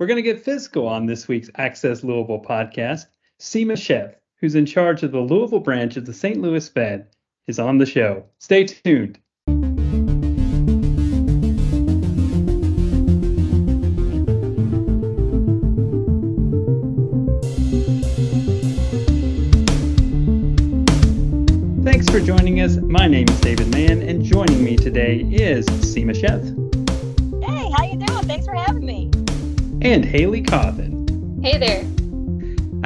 We're going to get physical on this week's Access Louisville podcast. Seema Sheth, who's in charge of the Louisville branch of the St. Louis Fed, is on the show. Stay tuned. Thanks for joining us. My name is David Mann, and joining me today is Seema Sheth. And Haley Cawthon. Hey there.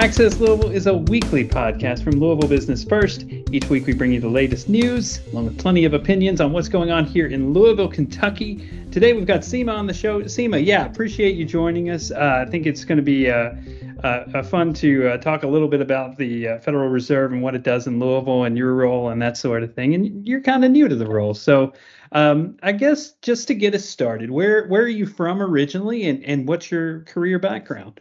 Access Louisville is a weekly podcast from Louisville Business First. Each week we bring you the latest news, along with plenty of opinions on what's going on here in Louisville, Kentucky. Today we've got Seema on the show. Seema, yeah, appreciate you joining us. Uh, I think it's going to be uh, uh, fun to uh, talk a little bit about the uh, Federal Reserve and what it does in Louisville and your role and that sort of thing. And you're kind of new to the role, so um, I guess just to get us started, where where are you from originally, and and what's your career background?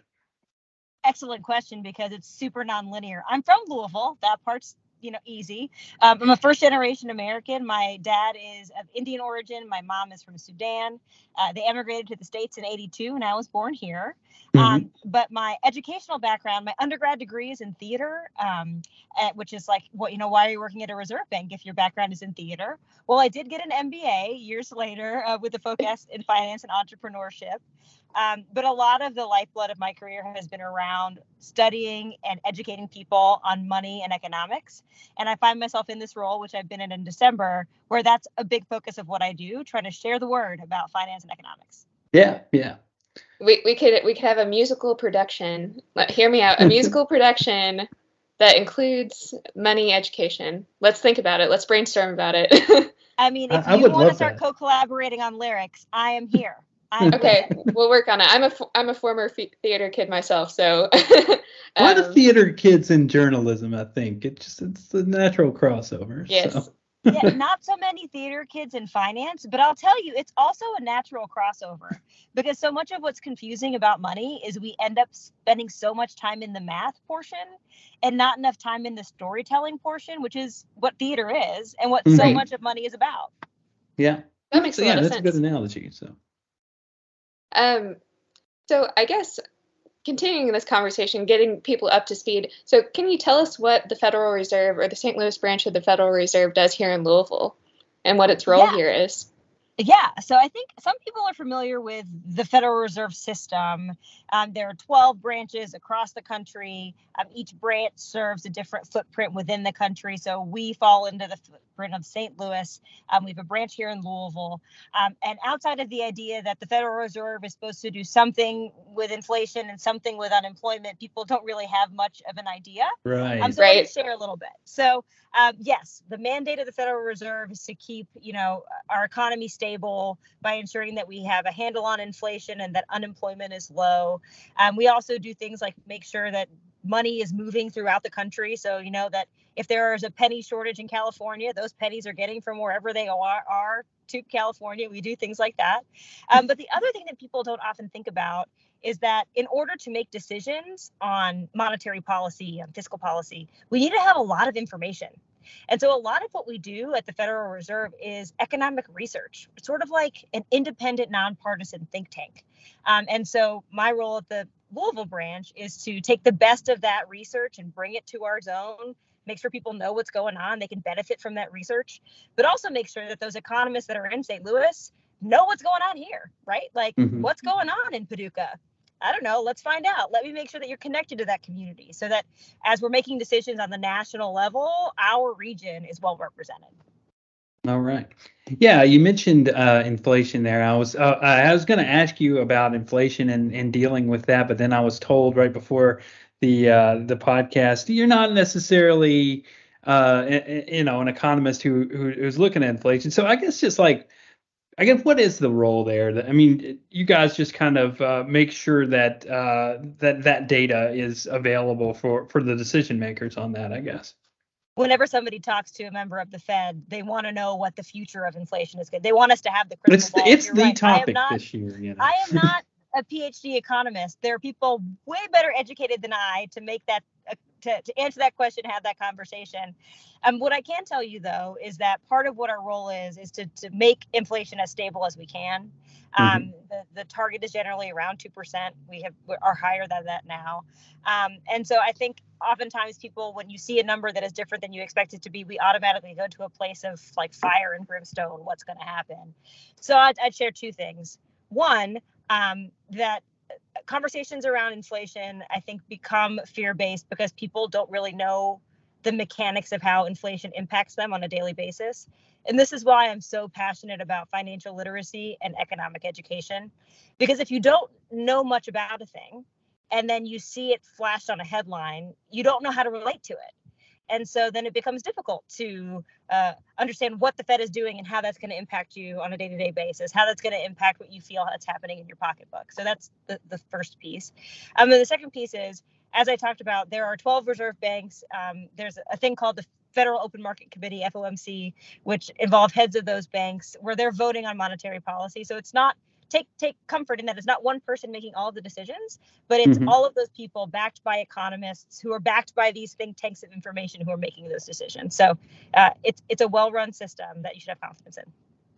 Excellent question because it's super nonlinear. I'm from Louisville. That part's you know easy. Um, I'm a first generation American. My dad is of Indian origin. My mom is from Sudan. Uh, they emigrated to the states in '82, and I was born here. Mm-hmm. Um, but my educational background, my undergrad degree is in theater, um, at, which is like, what you know, why are you working at a reserve bank if your background is in theater? Well, I did get an MBA years later uh, with a focus in finance and entrepreneurship. Um, but a lot of the lifeblood of my career has been around studying and educating people on money and economics. And I find myself in this role, which I've been in in December, where that's a big focus of what I do, trying to share the word about finance and economics. Yeah, yeah. We, we could we could have a musical production. Let, hear me out. A musical production that includes money education. Let's think about it. Let's brainstorm about it. I mean, if I, you want to start co-collaborating on lyrics, I am here okay, we'll work on it. I'm a I'm a former theater kid myself, so. um, a lot of theater kids in journalism, I think. It just it's a natural crossover. Yes. So. yeah, not so many theater kids in finance, but I'll tell you, it's also a natural crossover because so much of what's confusing about money is we end up spending so much time in the math portion and not enough time in the storytelling portion, which is what theater is and what mm-hmm. so much of money is about. Yeah. That makes so, a lot yeah, of that's sense. a good analogy. So. Um, so I guess continuing this conversation, getting people up to speed. So can you tell us what the Federal Reserve or the St. Louis branch of the Federal Reserve does here in Louisville and what its role yeah. here is? Yeah, so I think some people are familiar with the Federal Reserve System. Um, there are 12 branches across the country. Um, each branch serves a different footprint within the country. So we fall into the footprint of St. Louis. Um, we have a branch here in Louisville. Um, and outside of the idea that the Federal Reserve is supposed to do something with inflation and something with unemployment, people don't really have much of an idea. Right. Um, so right. let me share a little bit. So um, yes, the mandate of the Federal Reserve is to keep, you know, our economy stable by ensuring that we have a handle on inflation and that unemployment is low. Um, we also do things like make sure that money is moving throughout the country. So, you know, that if there is a penny shortage in California, those pennies are getting from wherever they are, are to California. We do things like that. Um, but the other thing that people don't often think about is that in order to make decisions on monetary policy and fiscal policy, we need to have a lot of information. And so a lot of what we do at the Federal Reserve is economic research, it's sort of like an independent, nonpartisan think tank. Um, and so my role at the Louisville branch is to take the best of that research and bring it to our zone, make sure people know what's going on, they can benefit from that research, but also make sure that those economists that are in St. Louis know what's going on here, right? Like mm-hmm. what's going on in Paducah? I don't know, let's find out. Let me make sure that you're connected to that community so that as we're making decisions on the national level, our region is well represented. All right. Yeah, you mentioned uh, inflation there. I was uh, I was going to ask you about inflation and, and dealing with that, but then I was told right before the uh, the podcast you're not necessarily uh, you know an economist who, who who's looking at inflation. So I guess just like I guess what is the role there? I mean, you guys just kind of uh, make sure that uh, that that data is available for for the decision makers on that. I guess. Whenever somebody talks to a member of the Fed, they want to know what the future of inflation is good. They want us to have the crystal it's ball. It's You're the right. topic not, this year. You know? I am not a PhD economist. There are people way better educated than I to make that to, to answer that question, have that conversation. Um, what I can tell you though is that part of what our role is is to to make inflation as stable as we can. Um, mm-hmm. the, the target is generally around two percent. We have are higher than that now, um, and so I think oftentimes people, when you see a number that is different than you expect it to be, we automatically go to a place of like fire and brimstone. What's going to happen? So I'd, I'd, share two things. One, um, that conversations around inflation, I think, become fear based because people don't really know the mechanics of how inflation impacts them on a daily basis. And this is why I'm so passionate about financial literacy and economic education. Because if you don't know much about a thing and then you see it flashed on a headline, you don't know how to relate to it. And so then it becomes difficult to uh, understand what the Fed is doing and how that's going to impact you on a day to day basis, how that's going to impact what you feel that's happening in your pocketbook. So that's the, the first piece. Um, and the second piece is, as I talked about, there are 12 reserve banks. Um, there's a thing called the Federal Open Market Committee, FOMC, which involve heads of those banks where they're voting on monetary policy. So it's not take take comfort in that it's not one person making all the decisions, but it's mm-hmm. all of those people backed by economists who are backed by these think tanks of information who are making those decisions. So uh, it's it's a well-run system that you should have confidence in.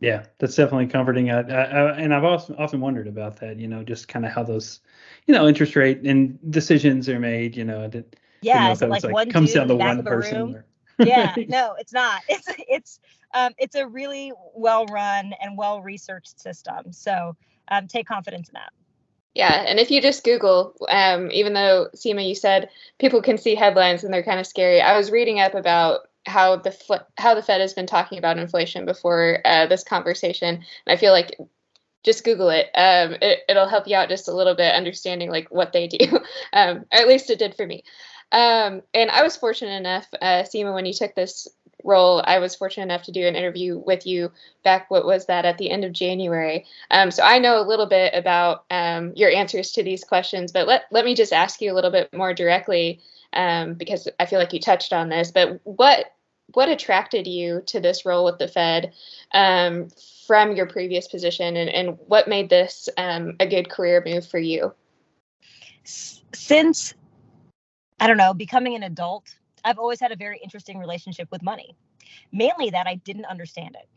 Yeah, that's definitely comforting. Uh, uh, and I've also often wondered about that. You know, just kind of how those, you know, interest rate and decisions are made. You know, did, yeah, is it like, like one comes down to one person. Or, yeah, no, it's not. It's it's um, it's a really well run and well researched system. So um, take confidence in that. Yeah, and if you just Google, um, even though Seema, you said people can see headlines and they're kind of scary. I was reading up about how the how the Fed has been talking about inflation before uh, this conversation, and I feel like just Google it. Um, it. will help you out just a little bit understanding like what they do. um, or at least it did for me. Um, and I was fortunate enough, uh, Seema, when you took this role, I was fortunate enough to do an interview with you back, what was that, at the end of January. Um, so I know a little bit about um, your answers to these questions, but let, let me just ask you a little bit more directly um, because I feel like you touched on this. But what what attracted you to this role with the Fed um, from your previous position, and, and what made this um, a good career move for you? Since I don't know, becoming an adult, I've always had a very interesting relationship with money. Mainly that I didn't understand it.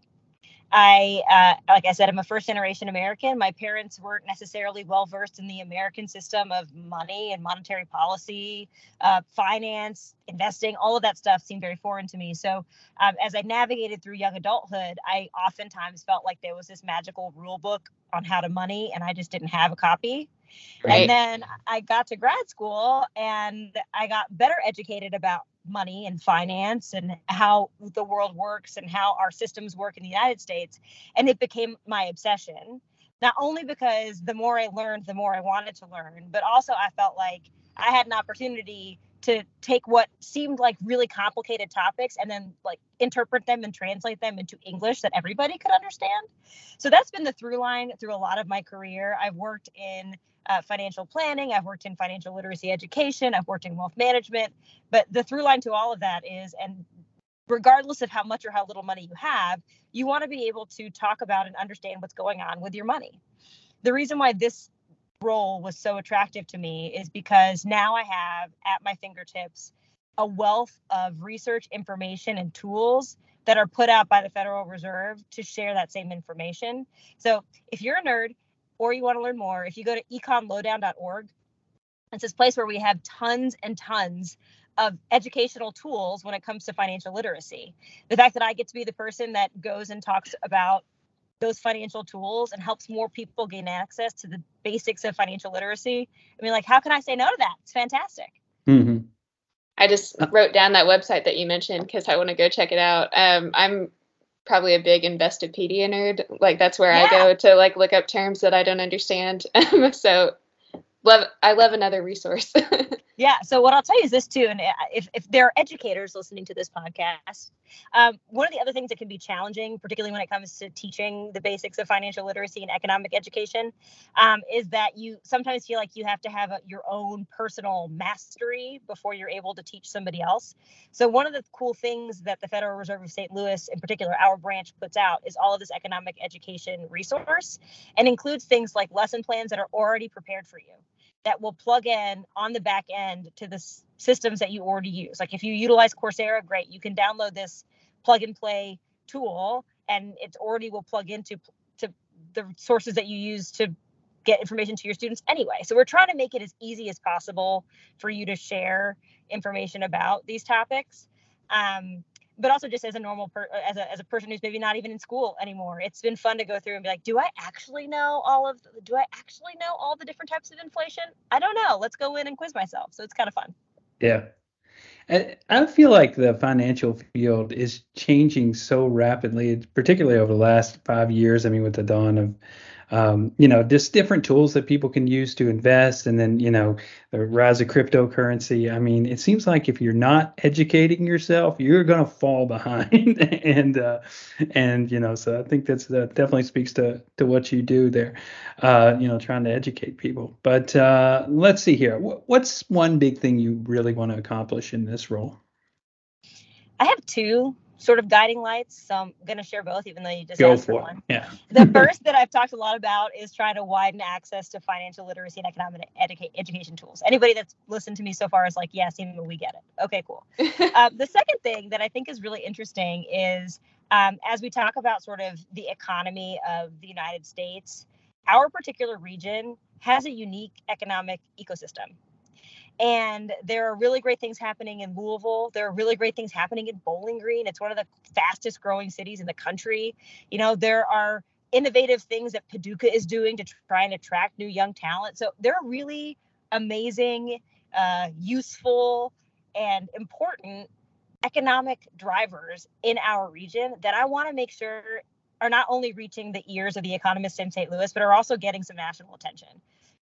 I, uh, like I said, I'm a first generation American. My parents weren't necessarily well versed in the American system of money and monetary policy, uh, finance, investing. All of that stuff seemed very foreign to me. So, um, as I navigated through young adulthood, I oftentimes felt like there was this magical rule book on how to money, and I just didn't have a copy. Right. And then I got to grad school and I got better educated about money and finance and how the world works and how our systems work in the United States. And it became my obsession, not only because the more I learned, the more I wanted to learn, but also I felt like I had an opportunity to take what seemed like really complicated topics and then like interpret them and translate them into English that everybody could understand. So that's been the through line through a lot of my career. I've worked in uh, financial planning, I've worked in financial literacy education, I've worked in wealth management. But the through line to all of that is, and regardless of how much or how little money you have, you want to be able to talk about and understand what's going on with your money. The reason why this role was so attractive to me is because now I have at my fingertips a wealth of research information and tools that are put out by the Federal Reserve to share that same information. So if you're a nerd or you want to learn more, if you go to econlowdown.org, it's this place where we have tons and tons of educational tools when it comes to financial literacy. The fact that I get to be the person that goes and talks about those financial tools and helps more people gain access to the basics of financial literacy. I mean, like, how can I say no to that? It's fantastic. Mm-hmm. I just uh wrote down that website that you mentioned because I want to go check it out. Um, I'm probably a big Investopedia nerd. Like that's where yeah. I go to like look up terms that I don't understand. so love I love another resource. yeah. So what I'll tell you is this too, and uh, if if there are educators listening to this podcast, um, one of the other things that can be challenging, particularly when it comes to teaching the basics of financial literacy and economic education, um, is that you sometimes feel like you have to have a, your own personal mastery before you're able to teach somebody else. So one of the cool things that the Federal Reserve of St. Louis, in particular, our branch puts out is all of this economic education resource, and includes things like lesson plans that are already prepared for you that will plug in on the back end to this systems that you already use. Like if you utilize Coursera, great, you can download this plug and play tool and it already will plug into to the sources that you use to get information to your students anyway. So we're trying to make it as easy as possible for you to share information about these topics. Um, but also just as a normal per, as a as a person who's maybe not even in school anymore it's been fun to go through and be like do i actually know all of the, do i actually know all the different types of inflation i don't know let's go in and quiz myself so it's kind of fun yeah I feel like the financial field is changing so rapidly, particularly over the last five years. I mean, with the dawn of um, you know, just different tools that people can use to invest, and then you know, the rise of cryptocurrency. I mean, it seems like if you're not educating yourself, you're going to fall behind, and uh, and you know, so I think that's that definitely speaks to to what you do there, uh, you know, trying to educate people. But uh, let's see here, what's one big thing you really want to accomplish in this role? I have two sort of guiding lights. So I'm going to share both, even though you just Go asked for, for one. Yeah. the first that I've talked a lot about is trying to widen access to financial literacy and economic educa- education tools. Anybody that's listened to me so far is like, yes, yeah, we get it. Okay, cool. uh, the second thing that I think is really interesting is um, as we talk about sort of the economy of the United States, our particular region has a unique economic ecosystem. And there are really great things happening in Louisville. There are really great things happening in Bowling Green. It's one of the fastest growing cities in the country. You know, there are innovative things that Paducah is doing to try and attract new young talent. So there are really amazing, uh, useful, and important economic drivers in our region that I want to make sure are not only reaching the ears of the economists in St. Louis, but are also getting some national attention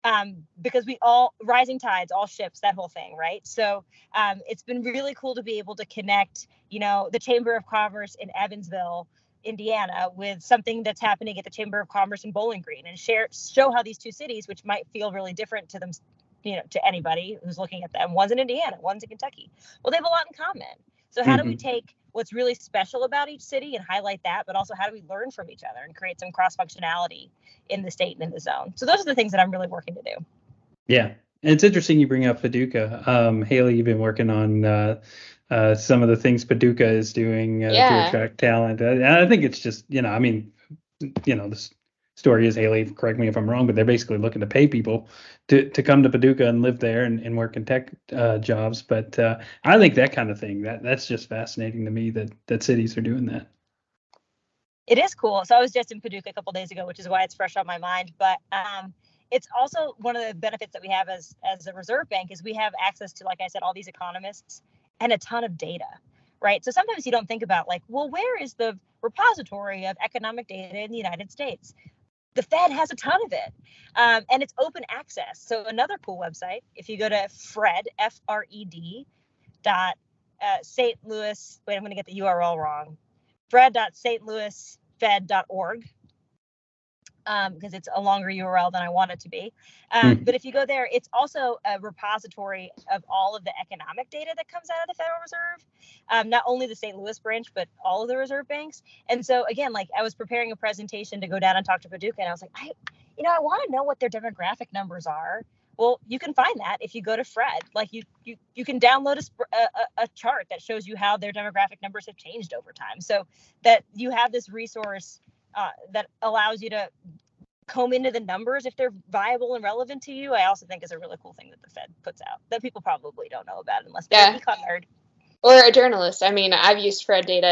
um, because we all rising tides, all ships, that whole thing, right? So um, it's been really cool to be able to connect, you know, the Chamber of Commerce in Evansville, Indiana, with something that's happening at the Chamber of Commerce in Bowling Green, and share show how these two cities, which might feel really different to them, you know, to anybody who's looking at them. One's in Indiana, one's in Kentucky. Well, they have a lot in common. So how mm-hmm. do we mm-hmm. take what's really special about each city and highlight that, but also how do we learn from each other and create some cross functionality in the state and in the zone? So those are the things that I'm really working to do. Yeah. And it's interesting you bring up Paducah. Um, Haley, you've been working on uh, uh, some of the things Paducah is doing uh, yeah. to attract talent. I, I think it's just, you know, I mean, you know, this story is Haley, correct me if I'm wrong, but they're basically looking to pay people to, to come to Paducah and live there and, and work in tech uh, jobs. But uh, I think that kind of thing that that's just fascinating to me that that cities are doing that. It is cool. So I was just in Paducah a couple days ago, which is why it's fresh on my mind. But um, it's also one of the benefits that we have as as a reserve bank is we have access to, like I said, all these economists and a ton of data right? So sometimes you don't think about like, well, where is the repository of economic data in the United States? The Fed has a ton of it, um, and it's open access. So another cool website, if you go to Fred F R E D dot uh, St. Louis. Wait, I'm going to get the URL wrong. Fred dot St. Louis Fed.org because um, it's a longer URL than I want it to be. Um, mm. But if you go there, it's also a repository of all of the economic data that comes out of the Federal Reserve, um, not only the St. Louis branch, but all of the reserve banks. And so again, like I was preparing a presentation to go down and talk to Paducah, and I was like, I, you know, I want to know what their demographic numbers are. Well, you can find that if you go to Fred. Like you, you, you can download a, a, a chart that shows you how their demographic numbers have changed over time. So that you have this resource uh, that allows you to comb into the numbers if they're viable and relevant to you. I also think is a really cool thing that the Fed puts out that people probably don't know about unless they're yeah. nerd. Or a journalist. I mean, I've used Fred data.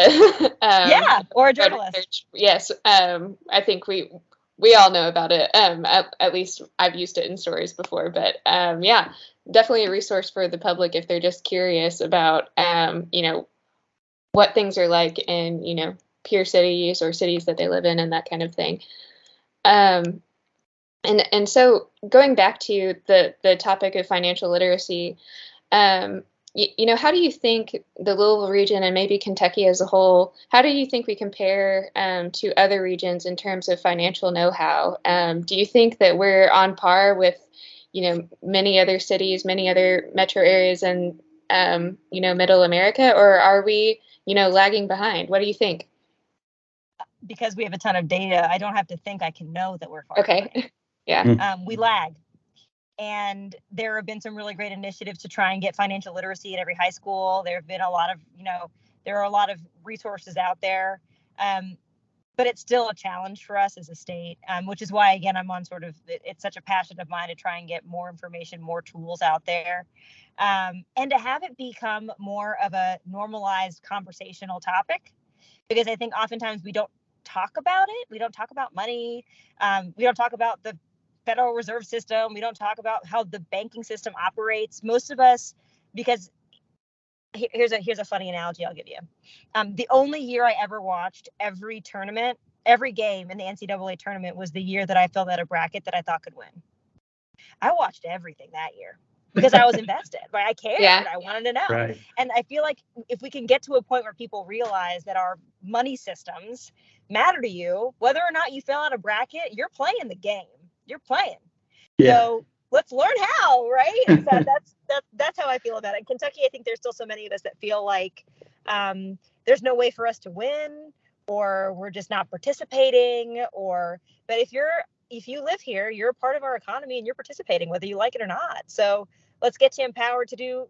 um, yeah, or a journalist. Yes, um, I think we we all know about it. Um, at, at, least I've used it in stories before. But um, yeah, definitely a resource for the public if they're just curious about, um, you know, what things are like in you know peer cities or cities that they live in and that kind of thing. Um, and and so going back to the the topic of financial literacy, um, you, you, know, how do you think the Louisville region and maybe Kentucky as a whole, how do you think we compare um, to other regions in terms of financial know-how? Um, do you think that we're on par with, you know, many other cities, many other metro areas and um, you know, Middle America, or are we, you know, lagging behind? What do you think? Because we have a ton of data, I don't have to think I can know that we're far. Okay. yeah. Hmm. Um, we lag. and there have been some really great initiatives to try and get financial literacy at every high school. There have been a lot of, you know, there are a lot of resources out there. Um, but it's still a challenge for us as a state, um, which is why, again, I'm on sort of it's such a passion of mine to try and get more information, more tools out there, um, and to have it become more of a normalized conversational topic. Because I think oftentimes we don't talk about it. We don't talk about money. Um, we don't talk about the Federal Reserve System. We don't talk about how the banking system operates. Most of us, because here's a here's a funny analogy I'll give you. Um, the only year I ever watched every tournament, every game in the NCAA tournament was the year that I filled out a bracket that I thought could win. I watched everything that year because I was invested, right? I cared. Yeah. I wanted to know. Right. And I feel like if we can get to a point where people realize that our money systems matter to you, whether or not you fill out a bracket, you're playing the game. You're playing. Yeah. So let's learn how, right? So that's that's that's how I feel about it. In Kentucky, I think there's still so many of us that feel like um, there's no way for us to win, or we're just not participating, or but if you're if you live here, you're a part of our economy and you're participating, whether you like it or not. So let's get you empowered to do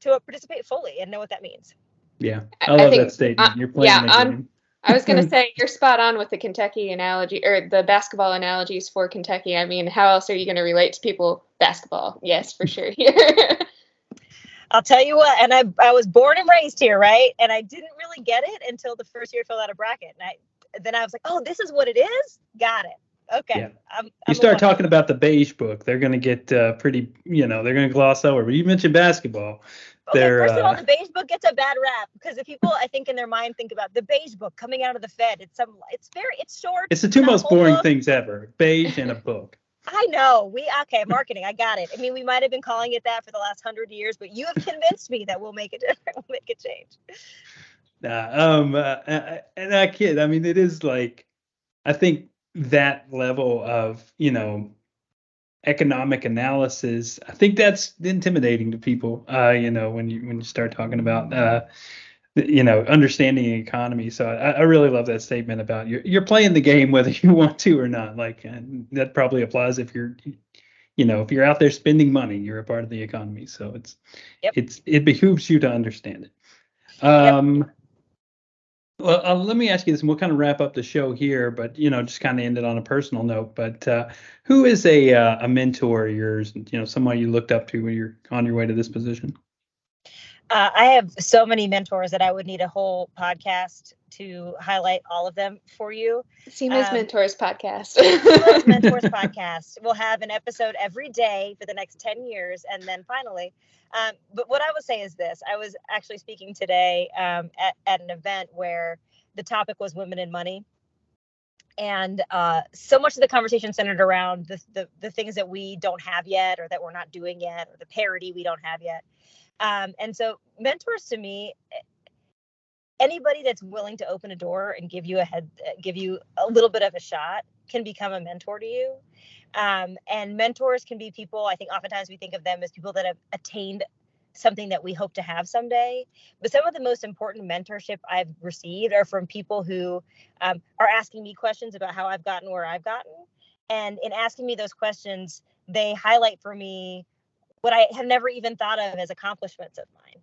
to participate fully and know what that means. Yeah, I love I think, that statement. Uh, you're playing yeah, the game. I was going to say you're spot on with the Kentucky analogy or the basketball analogies for Kentucky. I mean, how else are you going to relate to people basketball? Yes, for sure. Here. I'll tell you what, and I I was born and raised here, right? And I didn't really get it until the first year I filled out a bracket. And I then I was like, "Oh, this is what it is." Got it. Okay. Yeah. I'm, I'm you start talking about the beige book, they're going to get uh, pretty, you know, they're going to gloss over. But you mentioned basketball. Okay, first of all, uh, the beige book gets a bad rap because the people I think in their mind think about the beige book coming out of the Fed. It's some, it's very, it's short. It's the two most boring book. things ever: beige and a book. I know. We okay, marketing. I got it. I mean, we might have been calling it that for the last hundred years, but you have convinced me that we'll make it different. We'll make a change. Nah, um, uh, and I kid. I mean, it is like, I think that level of you know economic analysis i think that's intimidating to people uh, you know when you when you start talking about uh, you know understanding the economy so I, I, really love that statement about you're, you're playing the game whether you want to or not like that probably applies if you're you know if you're out there spending money you're a part of the economy so it's yep. it's it behooves you to understand it um yep. Well, uh, let me ask you this, and we'll kind of wrap up the show here, but you know, just kind of end it on a personal note. But uh, who is a uh, a mentor of yours? You know, someone you looked up to when you're on your way to this position. Uh, I have so many mentors that I would need a whole podcast to highlight all of them for you. Seema's um, Mentors podcast. Mentors podcast. We'll have an episode every day for the next 10 years. And then finally, um, but what I would say is this I was actually speaking today um, at, at an event where the topic was women and money. And uh, so much of the conversation centered around the, the, the things that we don't have yet, or that we're not doing yet, or the parity we don't have yet. Um, and so, mentors to me, anybody that's willing to open a door and give you a head, give you a little bit of a shot, can become a mentor to you. Um, and mentors can be people, I think oftentimes we think of them as people that have attained something that we hope to have someday. But some of the most important mentorship I've received are from people who um, are asking me questions about how I've gotten where I've gotten. And in asking me those questions, they highlight for me what I have never even thought of as accomplishments of mine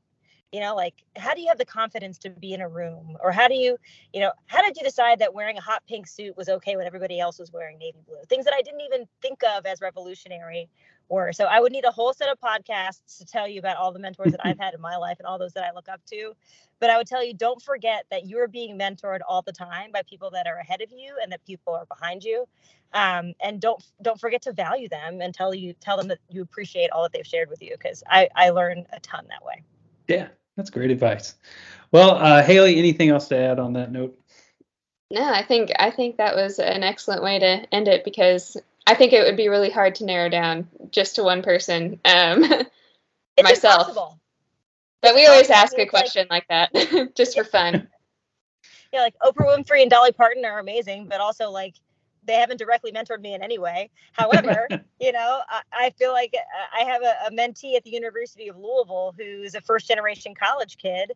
you know like how do you have the confidence to be in a room? Or how do you you know how did you decide that wearing a hot pink suit was okay when everybody else was wearing navy blue? Things that i didn't even think of as revolutionary were. So i would need a whole set of podcasts to tell you about all the mentors that i've had in my life and all those that i look up to. But i would tell you don't forget that you're being mentored all the time by people that are ahead of you and that people are behind you. Um, and don't don't forget to value them and tell you tell them that you appreciate all that they've shared with you because i i learn a ton that way. Yeah that's great advice. Well, uh, Haley, anything else to add on that note? No, I think I think that was an excellent way to end it because I think it would be really hard to narrow down just to one person. Um, myself. Impossible. But we always ask a question like, like that just for fun. Yeah, like Oprah Winfrey and Dolly Parton are amazing, but also like they haven't directly mentored me in any way. However, you know, I, I, feel like uh, I have a, a, mentee at the University of Louisville who's a first generation college kid.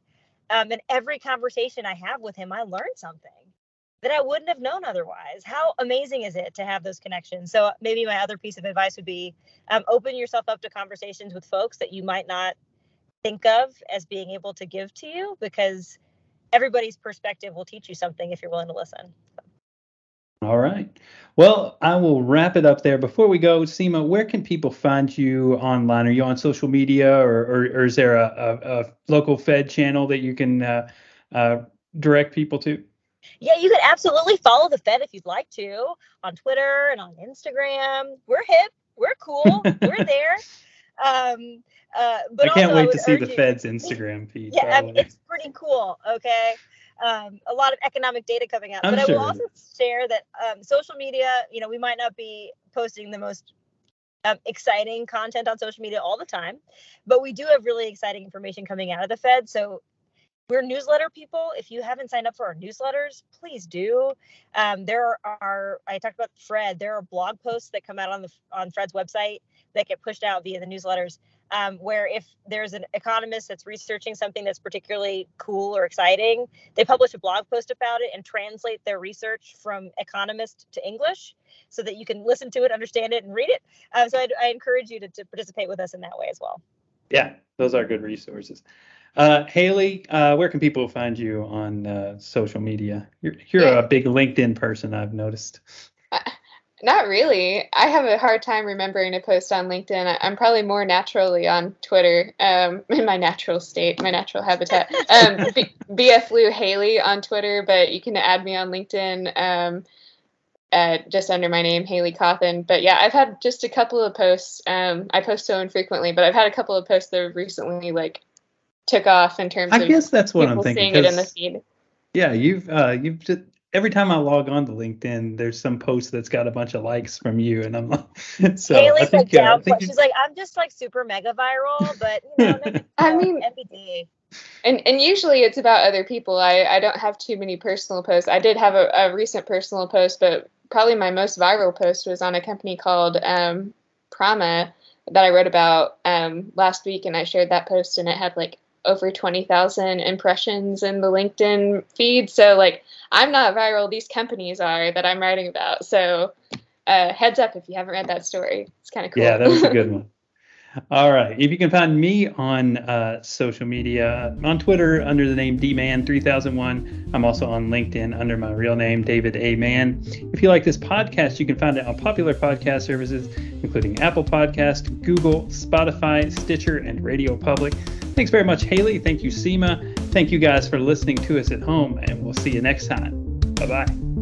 Um, and every conversation I have with him, I learn something. that I wouldn't have known otherwise. How amazing is it to have those connections? So maybe my other piece of advice would be um, open yourself up to conversations with folks that you might not think of as being able to give to you because everybody's perspective will teach you something if you're willing to listen. All right. Well, I will wrap it up there. Before we go, Seema, where can people find you online? Are you on social media or, or, or is there a, a, a, local Fed channel that you can uh, uh, direct people to? Yeah, you could absolutely follow the Fed if you'd like to on Twitter and on Instagram. We're hip, we're cool, we're there. Um, uh, but I can't wait I to see the you, Fed's Instagram feed. Yeah, it's pretty cool. Okay. Um, a lot of economic data coming out. I'm but I will also share that um, social media, you know, we might not be posting the most um, exciting content on social media all the time, but we do have really exciting information coming out of the Fed. So we're newsletter people. If you haven't signed up for our newsletters, please do. Um, there are I talked about Fred. There are blog posts that come out on the on Fred's website that get pushed out via the newsletters. Um, where if there's an economist that's researching something that's particularly cool or exciting, they publish a blog post about it and translate their research from economist to English so that you can listen to it, understand it, and read it. Um, so I'd, I encourage you to, to participate with us in that way as well. Yeah, those are good resources. Uh, Haley, uh, where can people find you on uh, social media? You're, you're yeah. a big LinkedIn person, I've noticed. Not really. I have a hard time remembering to post on LinkedIn. I'm probably more naturally on Twitter, um, in my natural state, my natural habitat. Um, B- BF Lou Haley on Twitter, but you can add me on LinkedIn. Um, uh, just under my name, Haley Cawthon. But yeah, I've had just a couple of posts. Um, I post so infrequently, but I've had a couple of posts that have recently like took off in terms I of guess that's what I'm thinking. Seeing it in the feed. Yeah, you've uh, you've just every time I log on to LinkedIn, there's some post that's got a bunch of likes from you, and I'm like, so Haley's I think, like uh, down. She's like, I'm just like super mega viral, but you know, maybe, I mean, MBD. And and usually it's about other people. I I don't have too many personal posts. I did have a, a recent personal post, but probably my most viral post was on a company called um, Prama that I wrote about um, last week, and I shared that post, and it had like over 20,000 impressions in the LinkedIn feed. So, like, I'm not viral, these companies are that I'm writing about. So, uh, heads up if you haven't read that story. It's kind of cool. Yeah, that was a good one. All right. If you can find me on uh, social media, on Twitter under the name dman3001. I'm also on LinkedIn under my real name, David A. Mann. If you like this podcast, you can find it on popular podcast services, including Apple Podcast, Google, Spotify, Stitcher, and RadioPublic. Thanks very much, Haley. Thank you, Seema. Thank you guys for listening to us at home, and we'll see you next time. Bye bye.